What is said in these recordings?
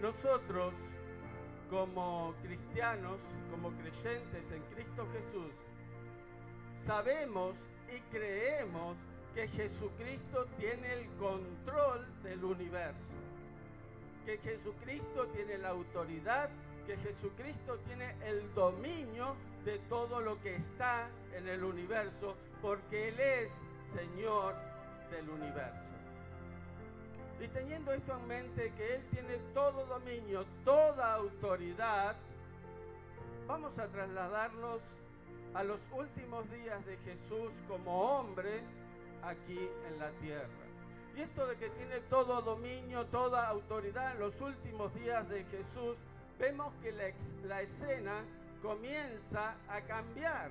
nosotros como cristianos, como creyentes en Cristo Jesús, sabemos y creemos que Jesucristo tiene el control del universo, que Jesucristo tiene la autoridad, que Jesucristo tiene el dominio de todo lo que está en el universo, porque Él es Señor del universo. Y teniendo esto en mente, que Él tiene todo dominio, toda autoridad, vamos a trasladarnos a los últimos días de Jesús como hombre aquí en la tierra. Y esto de que tiene todo dominio, toda autoridad en los últimos días de Jesús, vemos que la, la escena comienza a cambiar.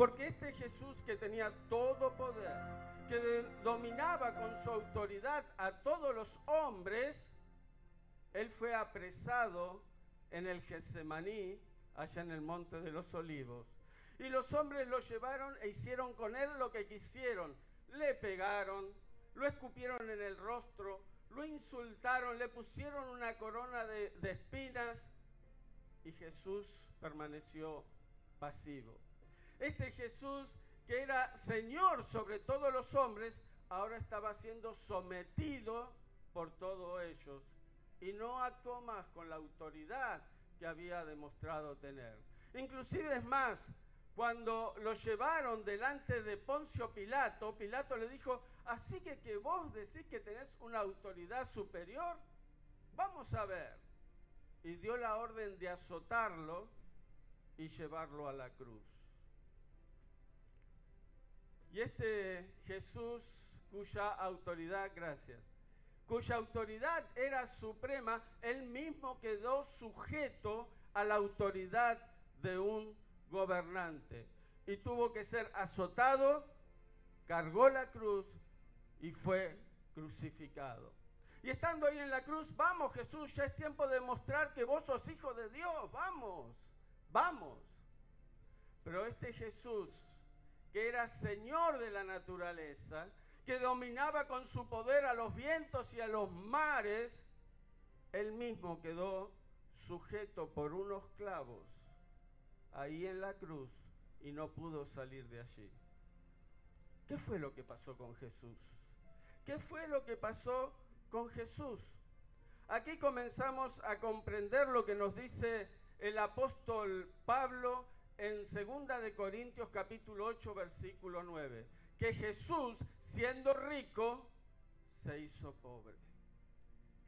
Porque este Jesús que tenía todo poder, que dominaba con su autoridad a todos los hombres, él fue apresado en el Getsemaní, allá en el Monte de los Olivos. Y los hombres lo llevaron e hicieron con él lo que quisieron. Le pegaron, lo escupieron en el rostro, lo insultaron, le pusieron una corona de, de espinas y Jesús permaneció pasivo. Este Jesús que era Señor sobre todos los hombres, ahora estaba siendo sometido por todos ellos y no actuó más con la autoridad que había demostrado tener. Inclusive es más, cuando lo llevaron delante de Poncio Pilato, Pilato le dijo, así que que vos decís que tenés una autoridad superior, vamos a ver. Y dio la orden de azotarlo y llevarlo a la cruz. Y este Jesús cuya autoridad, gracias, cuya autoridad era suprema, él mismo quedó sujeto a la autoridad de un gobernante. Y tuvo que ser azotado, cargó la cruz y fue crucificado. Y estando ahí en la cruz, vamos Jesús, ya es tiempo de mostrar que vos sos hijo de Dios, vamos, vamos. Pero este Jesús que era señor de la naturaleza, que dominaba con su poder a los vientos y a los mares, él mismo quedó sujeto por unos clavos ahí en la cruz y no pudo salir de allí. ¿Qué fue lo que pasó con Jesús? ¿Qué fue lo que pasó con Jesús? Aquí comenzamos a comprender lo que nos dice el apóstol Pablo en 2 de Corintios capítulo 8 versículo 9, que Jesús siendo rico se hizo pobre.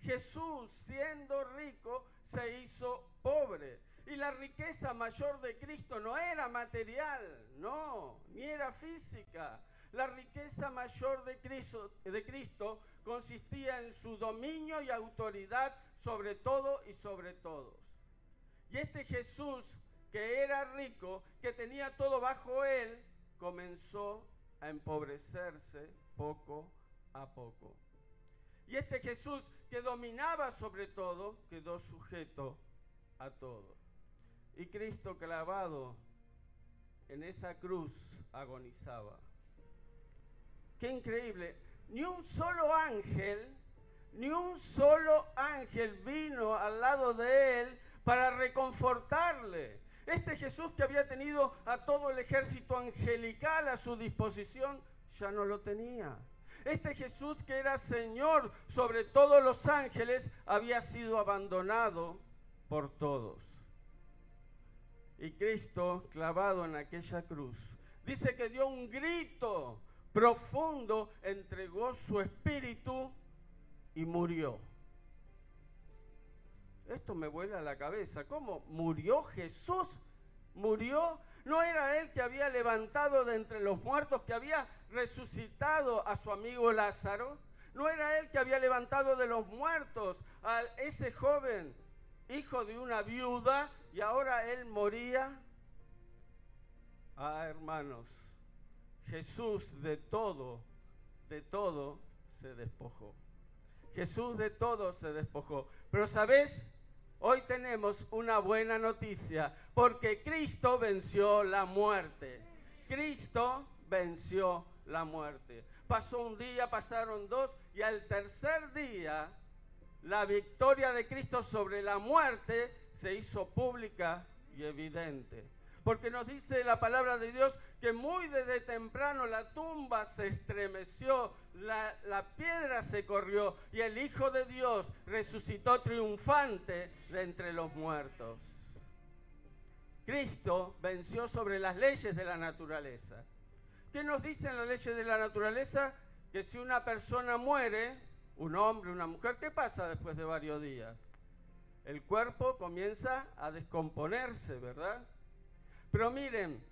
Jesús siendo rico se hizo pobre. Y la riqueza mayor de Cristo no era material, no, ni era física. La riqueza mayor de Cristo, de Cristo consistía en su dominio y autoridad sobre todo y sobre todos. Y este Jesús que era rico, que tenía todo bajo él, comenzó a empobrecerse poco a poco. Y este Jesús que dominaba sobre todo, quedó sujeto a todo. Y Cristo clavado en esa cruz agonizaba. Qué increíble. Ni un solo ángel, ni un solo ángel vino al lado de él para reconfortarle. Este Jesús que había tenido a todo el ejército angelical a su disposición, ya no lo tenía. Este Jesús que era Señor sobre todos los ángeles, había sido abandonado por todos. Y Cristo, clavado en aquella cruz, dice que dio un grito profundo, entregó su espíritu y murió. Esto me vuela a la cabeza. ¿Cómo? ¿Murió Jesús? ¿Murió? ¿No era él que había levantado de entre los muertos, que había resucitado a su amigo Lázaro? ¿No era él que había levantado de los muertos a ese joven, hijo de una viuda, y ahora él moría? Ah, hermanos, Jesús de todo, de todo se despojó. Jesús de todo se despojó. Pero ¿sabes? Hoy tenemos una buena noticia porque Cristo venció la muerte. Cristo venció la muerte. Pasó un día, pasaron dos y al tercer día la victoria de Cristo sobre la muerte se hizo pública y evidente. Porque nos dice la palabra de Dios que muy desde temprano la tumba se estremeció, la, la, piedra se corrió y el Hijo de Dios resucitó triunfante de entre los muertos. Cristo venció sobre las leyes de la naturaleza. ¿Qué nos dicen las leyes de la naturaleza? Que si una persona muere, un hombre, una mujer, ¿qué pasa después de varios días? El cuerpo comienza a descomponerse, ¿verdad? Pero miren,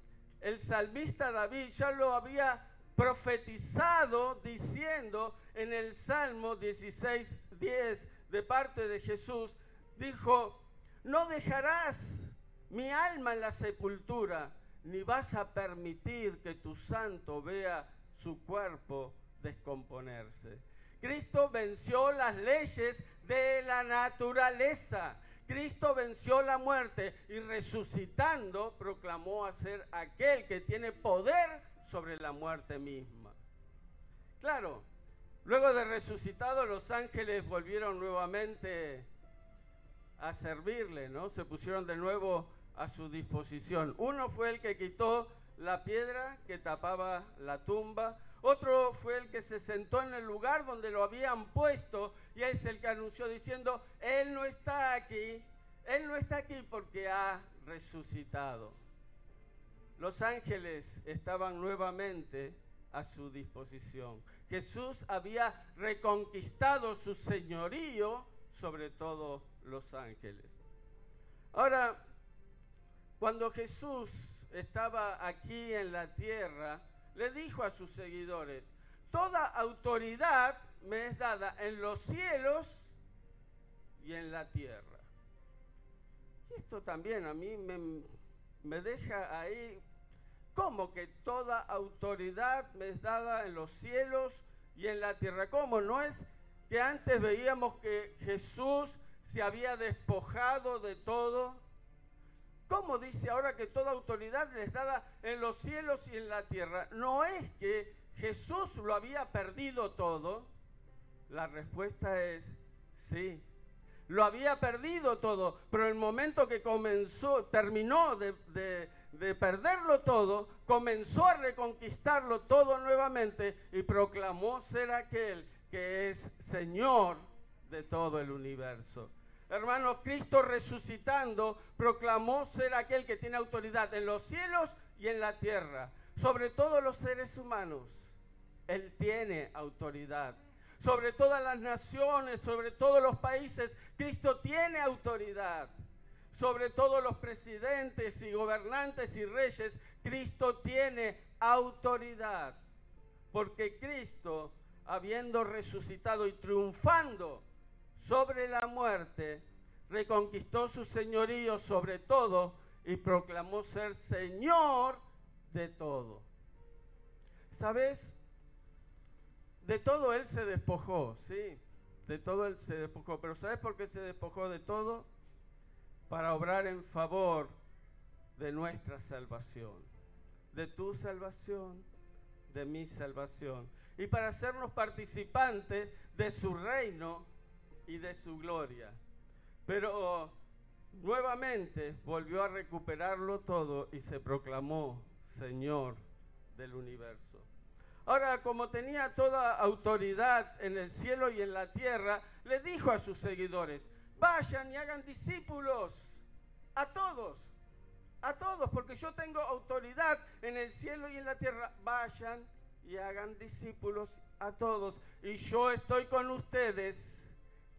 el salmista David ya lo había profetizado diciendo en el Salmo 16, 10 de parte de Jesús, dijo, no dejarás mi alma en la sepultura, ni vas a permitir que tu santo vea su cuerpo descomponerse. Cristo venció las leyes de la naturaleza. Cristo venció la muerte y resucitando proclamó a ser aquel que tiene poder sobre la muerte misma. Claro, luego de resucitado los ángeles volvieron nuevamente a servirle, ¿no? Se pusieron de nuevo a su disposición. Uno fue el que quitó la piedra que tapaba la tumba, otro fue el que se sentó en el lugar donde lo habían puesto y es el que anunció diciendo, Él no está aquí, Él no está aquí porque ha resucitado. Los ángeles estaban nuevamente a su disposición. Jesús había reconquistado su señorío sobre todos los ángeles. Ahora, cuando Jesús estaba aquí en la tierra, le dijo a sus seguidores, toda autoridad me es dada en los cielos y en la tierra. Esto también a mí me, me deja ahí, ¿cómo que toda autoridad me es dada en los cielos y en la tierra? ¿Cómo? ¿No es que antes veíamos que Jesús se había despojado de todo? ¿Cómo dice ahora que toda autoridad les dada en los cielos y en la tierra? No es que Jesús lo había perdido todo. La respuesta es sí. Lo había perdido todo, pero el momento que comenzó, terminó de, de perderlo todo, comenzó a reconquistarlo todo nuevamente y proclamó ser aquel que es Señor de todo el universo. Hermanos, Cristo resucitando proclamó ser aquel que tiene autoridad en los cielos y en la tierra, sobre todos los seres humanos. Él tiene autoridad. Sobre todas las naciones, sobre todos los países, Cristo tiene autoridad. Sobre todos los presidentes y gobernantes y reyes, Cristo tiene autoridad. Porque Cristo, habiendo resucitado y triunfando, sobre la muerte, reconquistó su señorío sobre todo y proclamó ser Señor de todo. ¿Sabes? De todo Él se despojó, sí, de todo Él se despojó. Pero ¿sabes por qué se despojó de todo? Para obrar en favor de nuestra salvación, de tu salvación, de mi salvación, y para hacernos participantes de su reino y de su gloria. Pero nuevamente volvió a recuperarlo todo y se proclamó Señor del universo. Ahora, como tenía toda autoridad en el cielo y en la tierra, le dijo a sus seguidores, vayan y hagan discípulos a todos, a todos, porque yo tengo autoridad en el cielo y en la tierra. Vayan y hagan discípulos a todos. Y yo estoy con ustedes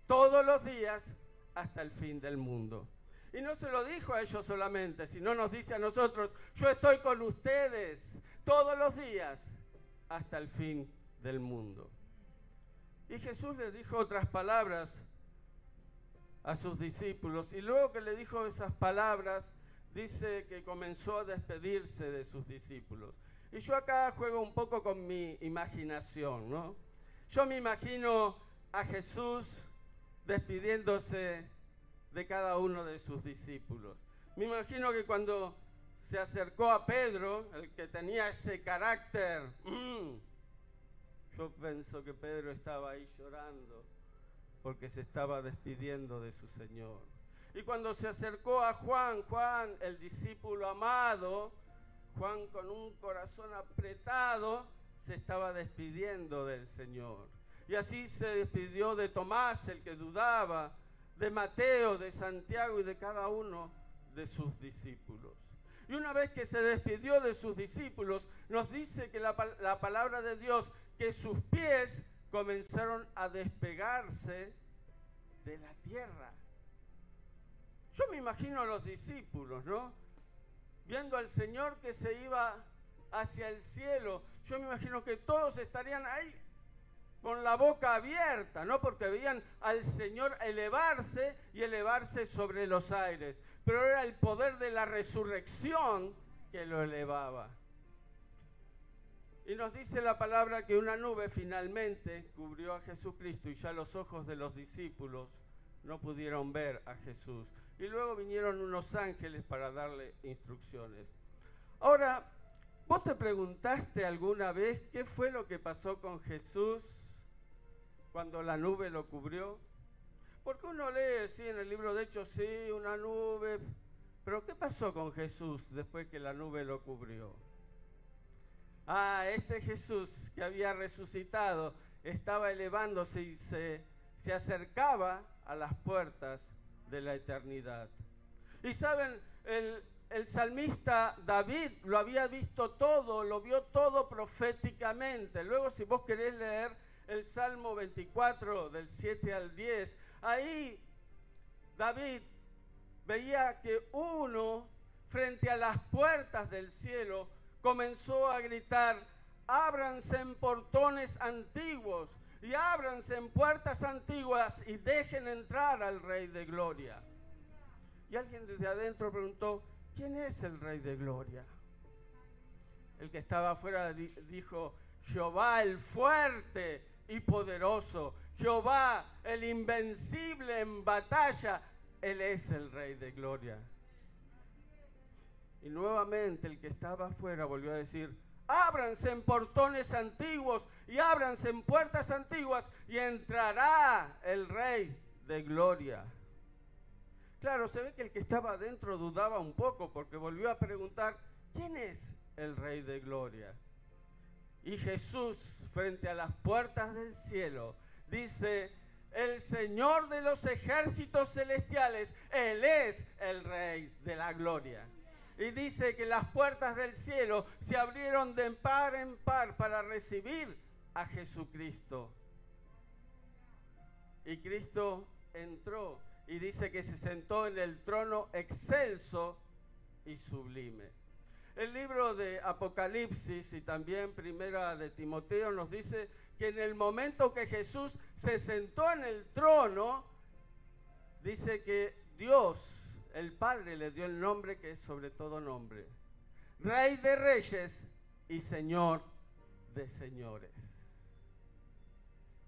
todos los días hasta el fin del mundo. Y no se lo dijo a ellos solamente, sino nos dice a nosotros, yo estoy con ustedes todos los días hasta el fin del mundo. Y Jesús le dijo otras palabras a sus discípulos y luego que le dijo esas palabras, dice que comenzó a despedirse de sus discípulos. Y yo acá juego un poco con mi imaginación, ¿no? Yo me imagino a Jesús despidiéndose de cada uno de sus discípulos. Me imagino que cuando se acercó a Pedro, el que tenía ese carácter, mm, yo pienso que Pedro estaba ahí llorando, porque se estaba despidiendo de su Señor. Y cuando se acercó a Juan, Juan, el discípulo amado, Juan con un corazón apretado, se estaba despidiendo del Señor. Y así se despidió de Tomás, el que dudaba, de Mateo, de Santiago y de cada uno de sus discípulos. Y una vez que se despidió de sus discípulos, nos dice que la, la palabra de Dios, que sus pies comenzaron a despegarse de la tierra. Yo me imagino a los discípulos, ¿no? Viendo al Señor que se iba hacia el cielo. Yo me imagino que todos estarían ahí con la boca abierta, ¿no? Porque veían al Señor elevarse y elevarse sobre los aires. Pero era el poder de la resurrección que lo elevaba. Y nos dice la palabra que una nube finalmente cubrió a Jesucristo y ya los ojos de los discípulos no pudieron ver a Jesús. Y luego vinieron unos ángeles para darle instrucciones. Ahora, ¿vos te preguntaste alguna vez qué fue lo que pasó con Jesús cuando la nube lo cubrió? Porque uno lee, sí, en el libro de Hechos, sí, una nube. Pero ¿qué pasó con Jesús después que la nube lo cubrió? Ah, este Jesús que había resucitado estaba elevándose y se, se acercaba a las puertas de la eternidad. Y saben, el, el salmista David lo había visto todo, lo vio todo proféticamente. Luego si vos querés leer el Salmo 24 del 7 al 10, ahí David veía que uno frente a las puertas del cielo comenzó a gritar, ábranse en portones antiguos y ábranse en puertas antiguas y dejen entrar al Rey de Gloria. Y alguien desde adentro preguntó, ¿quién es el Rey de Gloria? El que estaba afuera dijo, Jehová el fuerte y poderoso, Jehová el invencible en batalla, Él es el Rey de Gloria. Y nuevamente el que estaba afuera volvió a decir, ábranse en portones antiguos y ábranse en puertas antiguas y entrará el Rey de Gloria. Claro, se ve que el que estaba adentro dudaba un poco porque volvió a preguntar, ¿quién es el Rey de Gloria? Y Jesús, frente a las puertas del cielo, dice, el Señor de los ejércitos celestiales, Él es el Rey de la Gloria. Y dice que las puertas del cielo se abrieron de par en par para recibir a Jesucristo. Y Cristo entró y dice que se sentó en el trono excelso y sublime. El libro de Apocalipsis y también Primera de Timoteo nos dice que en el momento que Jesús se sentó en el trono, dice que Dios el Padre le dio el nombre que es sobre todo nombre. Rey de reyes y Señor de señores.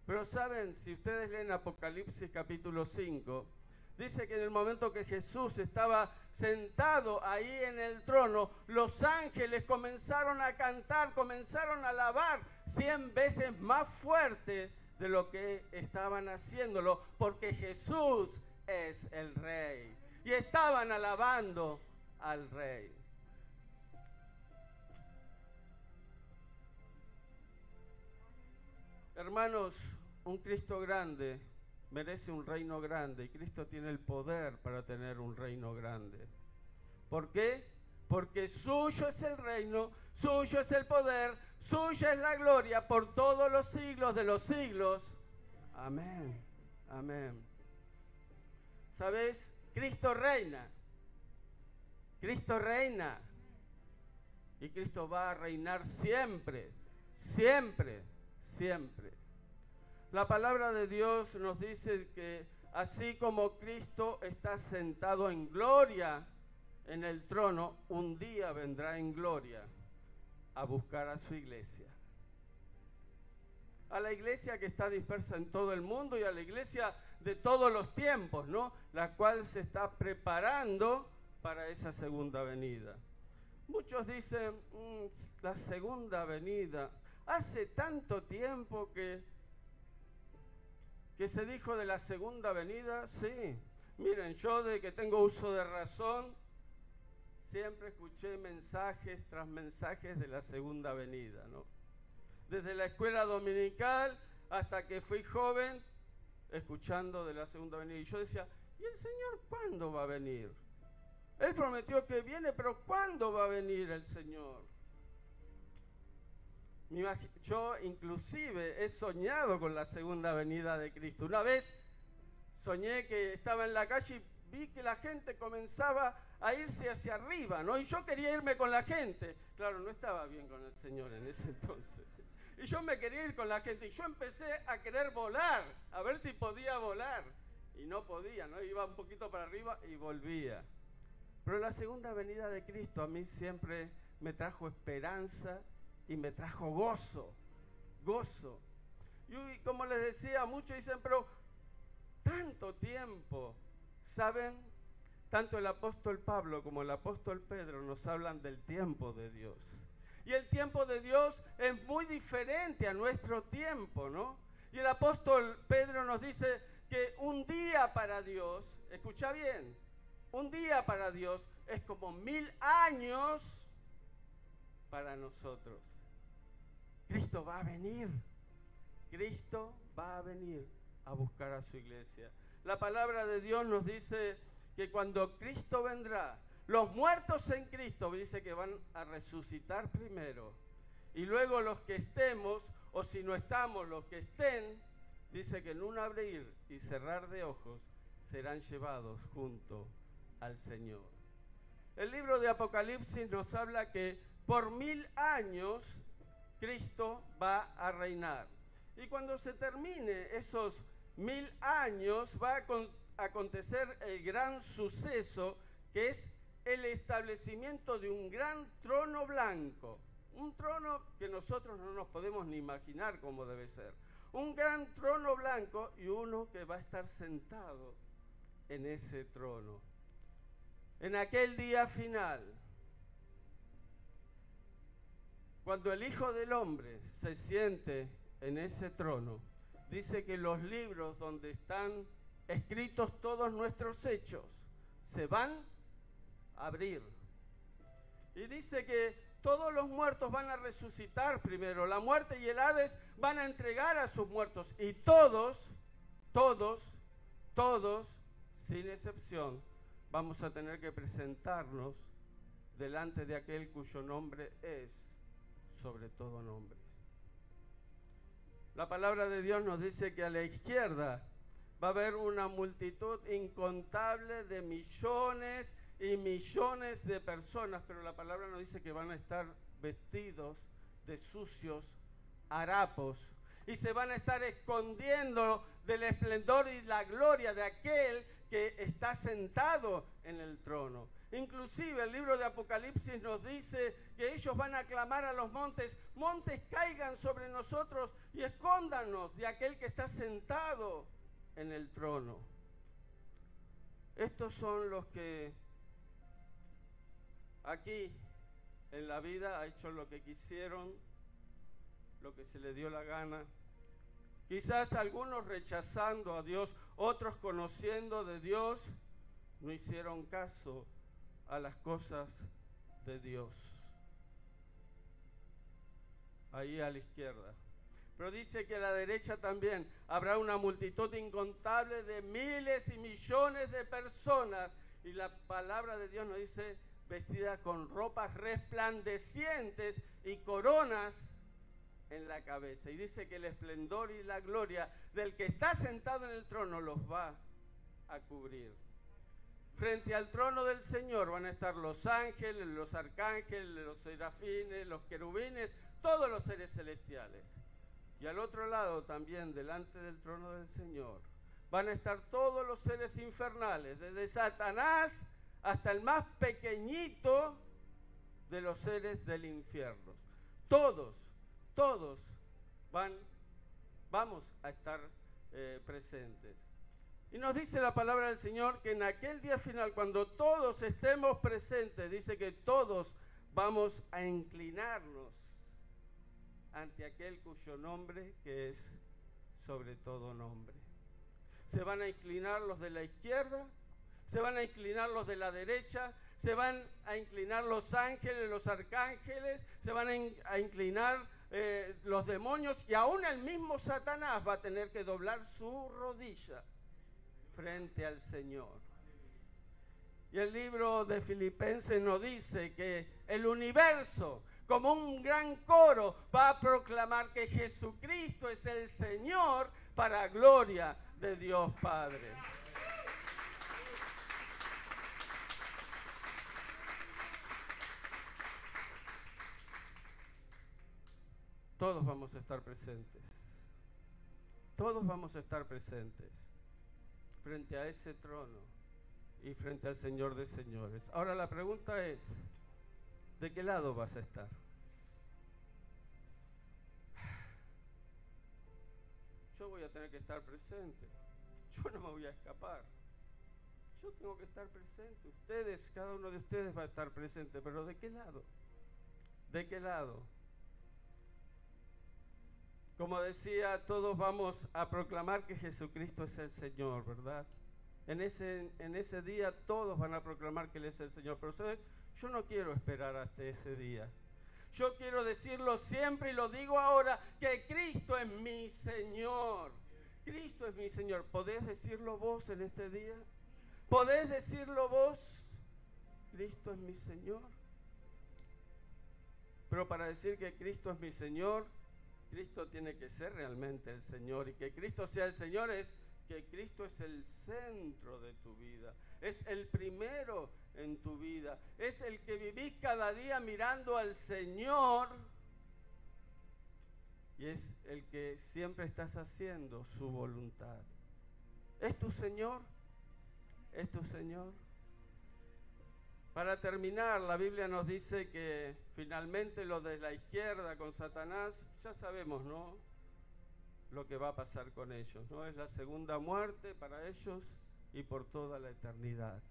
Pero saben, si ustedes leen Apocalipsis capítulo 5, dice que en el momento que Jesús estaba sentado ahí en el trono, los ángeles comenzaron a cantar, comenzaron a alabar cien veces más fuerte de lo que estaban haciéndolo, porque Jesús es el rey y estaban alabando al rey. Hermanos, un Cristo grande merece un reino grande y Cristo tiene el poder para tener un reino grande. ¿Por qué? Porque suyo es el reino, suyo es el poder, suya es la gloria por todos los siglos de los siglos. Amén, amén. ¿Sabes? Cristo reina. Cristo reina. Y Cristo va a reinar siempre, siempre, siempre. La palabra de Dios nos dice que así como Cristo está sentado en gloria en el trono, un día vendrá en gloria a buscar a su iglesia. A la iglesia que está dispersa en todo el mundo y a la iglesia de todos los tiempos, ¿no? La cual se está preparando para esa segunda venida. Muchos dicen, mm, la segunda venida, hace tanto tiempo que que se dijo de la segunda venida, sí. Miren, yo de que tengo uso de razón, siempre escuché mensajes tras mensajes de la segunda venida, ¿no? Desde la escuela dominical hasta que fui joven, escuchando de la segunda venida. Y yo decía, ¿y el Señor cuándo va a venir? Él prometió que viene, pero ¿cuándo va a venir el Señor? Yo inclusive he soñado con la segunda venida de Cristo. Una vez soñé que estaba en la calle y vi que la gente comenzaba a irse hacia arriba, ¿no? Y yo quería irme con la gente. Claro, no estaba bien con el Señor en ese entonces. Y yo me quería ir con la gente y yo empecé a querer volar, a ver si podía volar. Y no podía, ¿no? Iba un poquito para arriba y volvía. Pero la segunda venida de Cristo a mí siempre me trajo esperanza y me trajo gozo, gozo. Y como les decía, muchos dicen, pero tanto tiempo, ¿saben? Tanto el apóstol Pablo como el apóstol Pedro nos hablan del tiempo de Dios. Y el tiempo de Dios es muy diferente a nuestro tiempo, ¿no? Y el apóstol Pedro nos dice que un día para Dios, escucha bien, un día para Dios es como mil años para nosotros. Cristo va a venir. Cristo va a venir a buscar a su iglesia. La palabra de Dios nos dice que cuando Cristo vendrá, los muertos en Cristo dice que van a resucitar primero. Y luego los que estemos, o si no estamos, los que estén, dice que en un abrir y cerrar de ojos serán llevados junto al Señor. El libro de Apocalipsis nos habla que por mil años Cristo va a reinar. Y cuando se termine esos mil años va a acontecer el gran suceso que es el establecimiento de un gran trono blanco. Un trono que nosotros no nos podemos ni imaginar cómo debe ser. Un gran trono blanco y uno que va a estar sentado en ese trono. En aquel día final, cuando el Hijo del Hombre se siente en ese trono, dice que los libros donde están escritos todos nuestros hechos se van a abrir. Y dice que todos los muertos van a resucitar primero. La muerte y el Hades van a entregar a sus muertos. Y todos, todos, todos, sin excepción, vamos a tener que presentarnos delante de aquel cuyo nombre es sobre todo nombres. La palabra de Dios nos dice que a la izquierda va a haber una multitud incontable de millones y millones de personas, pero la palabra nos dice que van a estar vestidos de sucios harapos y se van a estar escondiendo del esplendor y la gloria de aquel que está sentado en el trono. Inclusive el libro de Apocalipsis nos dice que ellos van a clamar a los montes, montes caigan sobre nosotros y escóndanos de aquel que está sentado en el trono. Estos son los que aquí en la vida ha hecho lo que quisieron, lo que se le dio la gana. Quizás algunos rechazando a Dios, otros conociendo de Dios, no hicieron caso a las cosas de Dios. Ahí a la izquierda. Pero dice que a la derecha también habrá una multitud incontable de miles y millones de personas. Y la palabra de Dios nos dice vestida con ropas resplandecientes y coronas en la cabeza. Y dice que el esplendor y la gloria del que está sentado en el trono los va a cubrir. Frente al trono del Señor van a estar los ángeles, los arcángeles, los serafines, los querubines, todos los seres celestiales. Y al otro lado también, delante del trono del Señor, van a estar todos los seres infernales, desde Satanás hasta el más pequeñito de los seres del infierno. Todos, todos van, vamos a estar eh, presentes. Y nos dice la palabra del Señor que en aquel día final, cuando todos estemos presentes, dice que todos vamos a inclinarnos ante aquel cuyo nombre que es sobre todo nombre. se van a inclinar los de la izquierda, se van a inclinar los de la derecha, se van a inclinar los ángeles, los arcángeles, se van a, inclinar eh, los demonios y aún el mismo Satanás va a tener que doblar su rodilla frente al Señor. Y el libro de Filipenses nos dice que el universo, como un gran coro, va a proclamar que Jesucristo es el Señor para gloria de Dios Padre. Todos vamos a estar presentes. Todos vamos a estar presentes frente a ese trono y frente al Señor de señores. Ahora la pregunta es, ¿de qué lado vas a estar? Yo voy a tener que estar presente. Yo no me voy a escapar. Yo tengo que estar presente. Ustedes, cada uno de ustedes va a estar presente, pero ¿de qué lado? ¿De qué lado? Como decía, todos vamos a proclamar que Jesucristo es el Señor, ¿verdad? En ese, en ese día todos van a proclamar que Él es el Señor. Pero ¿sabes? Yo no quiero esperar hasta ese día. Yo quiero decirlo siempre y lo digo ahora, que Cristo es mi Señor. Cristo es mi Señor. ¿Podés decirlo vos en este día? ¿Podés decirlo vos? Cristo es mi Señor. Pero para decir que Cristo es mi Señor, Cristo tiene que ser realmente el Señor y que Cristo sea el Señor es que Cristo es el centro de tu vida, es el primero en tu vida, es el que vivís cada día mirando al Señor y es el que siempre estás haciendo su voluntad. ¿Es tu Señor? ¿Es tu Señor? Para terminar, la Biblia nos dice que finalmente lo de la izquierda con Satanás, ya sabemos, ¿no? Lo que va a pasar con ellos, ¿no? Es la segunda muerte para ellos y por toda la eternidad.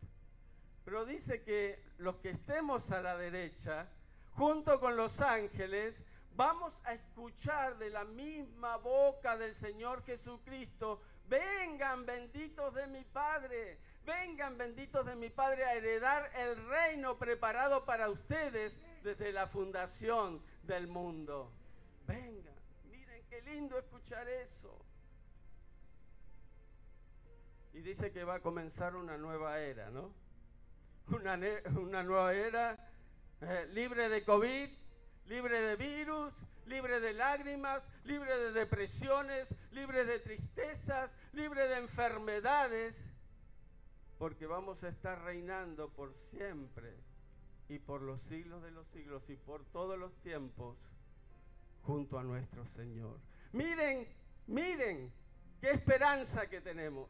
Pero dice que los que estemos a la derecha, junto con los ángeles, vamos a escuchar de la misma boca del Señor Jesucristo, vengan benditos de mi Padre, vengan benditos de mi Padre a heredar el reino preparado para ustedes desde la fundación del mundo. Vengan, miren qué lindo escuchar eso. Y dice que va a comenzar una nueva era, ¿no? Una, una nueva era eh, libre de COVID, libre de virus, libre de lágrimas, libre de depresiones, libre de tristezas, libre de enfermedades porque vamos a estar reinando por siempre y por los siglos de los siglos y por todos los tiempos junto a nuestro Señor. Miren, miren qué esperanza que tenemos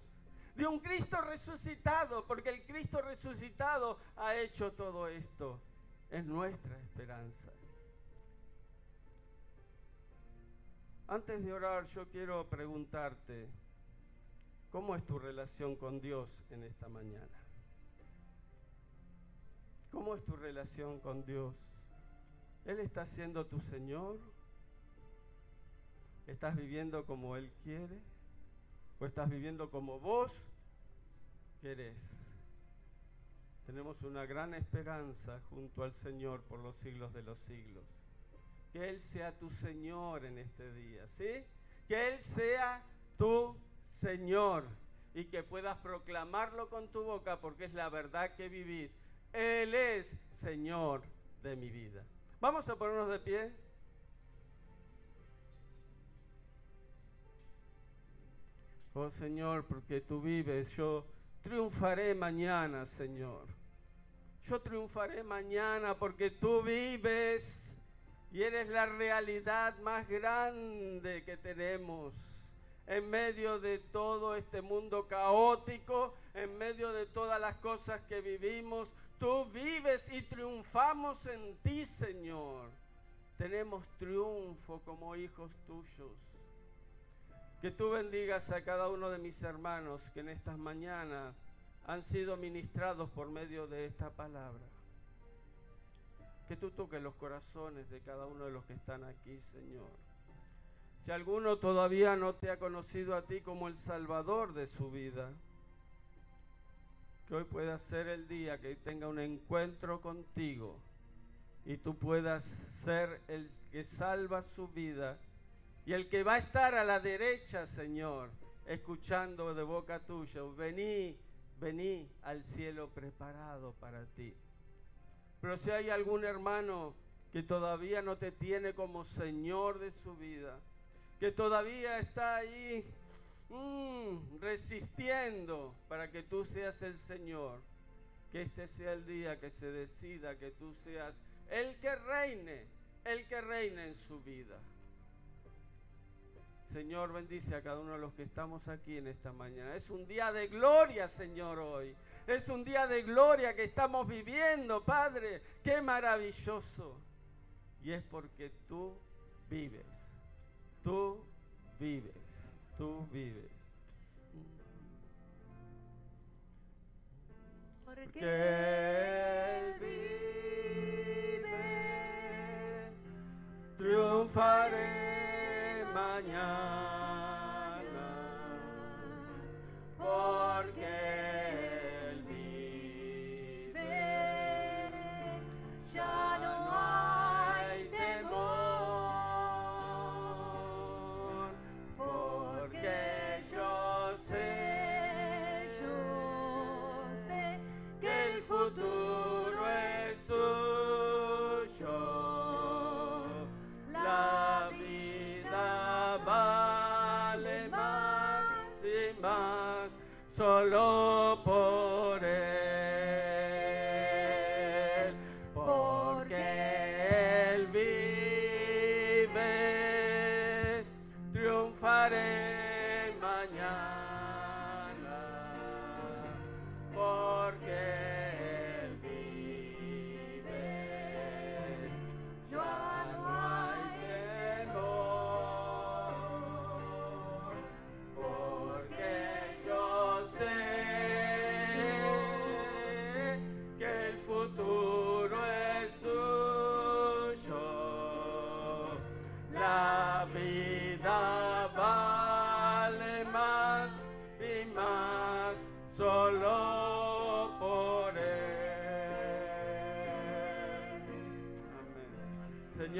de un Cristo resucitado, porque el Cristo resucitado ha hecho todo esto. Es nuestra esperanza. Antes de orar, yo quiero preguntarte, ¿Cómo es tu relación con Dios en esta mañana? ¿Cómo es tu relación con Dios? ¿Él está siendo tu Señor? ¿Estás viviendo como Él quiere? ¿O estás viviendo como vos querés? Tenemos una gran esperanza junto al Señor por los siglos de los siglos. Que Él sea tu Señor en este día, ¿sí? Que Él sea tu Señor y que puedas proclamarlo con tu boca porque es la verdad que vivís. Él es Señor de mi vida. Vamos a ponernos de pie. Oh Señor, porque tú vives, yo triunfaré mañana, Señor. Yo triunfaré mañana porque tú vives y eres la realidad más grande que tenemos en medio de todo este mundo caótico, en medio de todas las cosas que vivimos. Tú vives y triunfamos en ti, Señor. Tenemos triunfo como hijos tuyos. Que tú bendigas a cada uno de mis hermanos que en estas mañanas han sido ministrados por medio de esta palabra. Que tú toques los corazones de cada uno de los que están aquí, Señor. Si alguno todavía no te ha conocido a ti como el Salvador de su vida, que hoy pueda ser el día que tenga un encuentro contigo y tú puedas ser el que salva su vida y el que va a estar a la derecha, Señor, escuchando de boca tuya, vení, vení al cielo preparado para ti. Pero si hay algún hermano que todavía no te tiene como Señor de su vida, que todavía está ahí mm, resistiendo para que tú seas el Señor. Que este sea el día que se decida que tú seas el que reine, el que reine en su vida. Señor, bendice a cada uno de los que estamos aquí en esta mañana. Es un día de gloria, Señor, hoy. Es un día de gloria que estamos viviendo, Padre. Qué maravilloso. Y es porque tú vives. Tú vives, tú vives. Porque Él vive, triunfaré mañana. Porque solo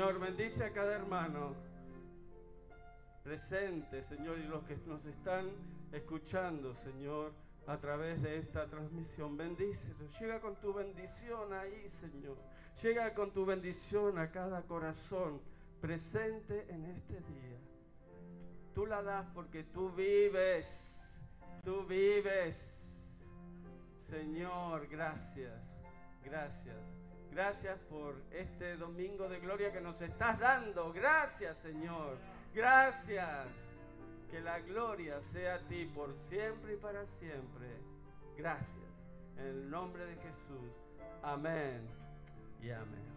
bendice a cada hermano presente, Señor, y los que nos están escuchando, Señor, a través de esta transmisión. Bendícelos. Llega con tu bendición ahí, Señor. Llega con tu bendición a cada corazón presente en este día. Tú la das porque tú vives. Tú vives. Señor, gracias. Gracias. Gracias por este domingo de gloria que nos estás dando. Gracias, Señor. Gracias. Que la gloria sea a ti por siempre y para siempre. Gracias. En el nombre de Jesús. Amén y amén.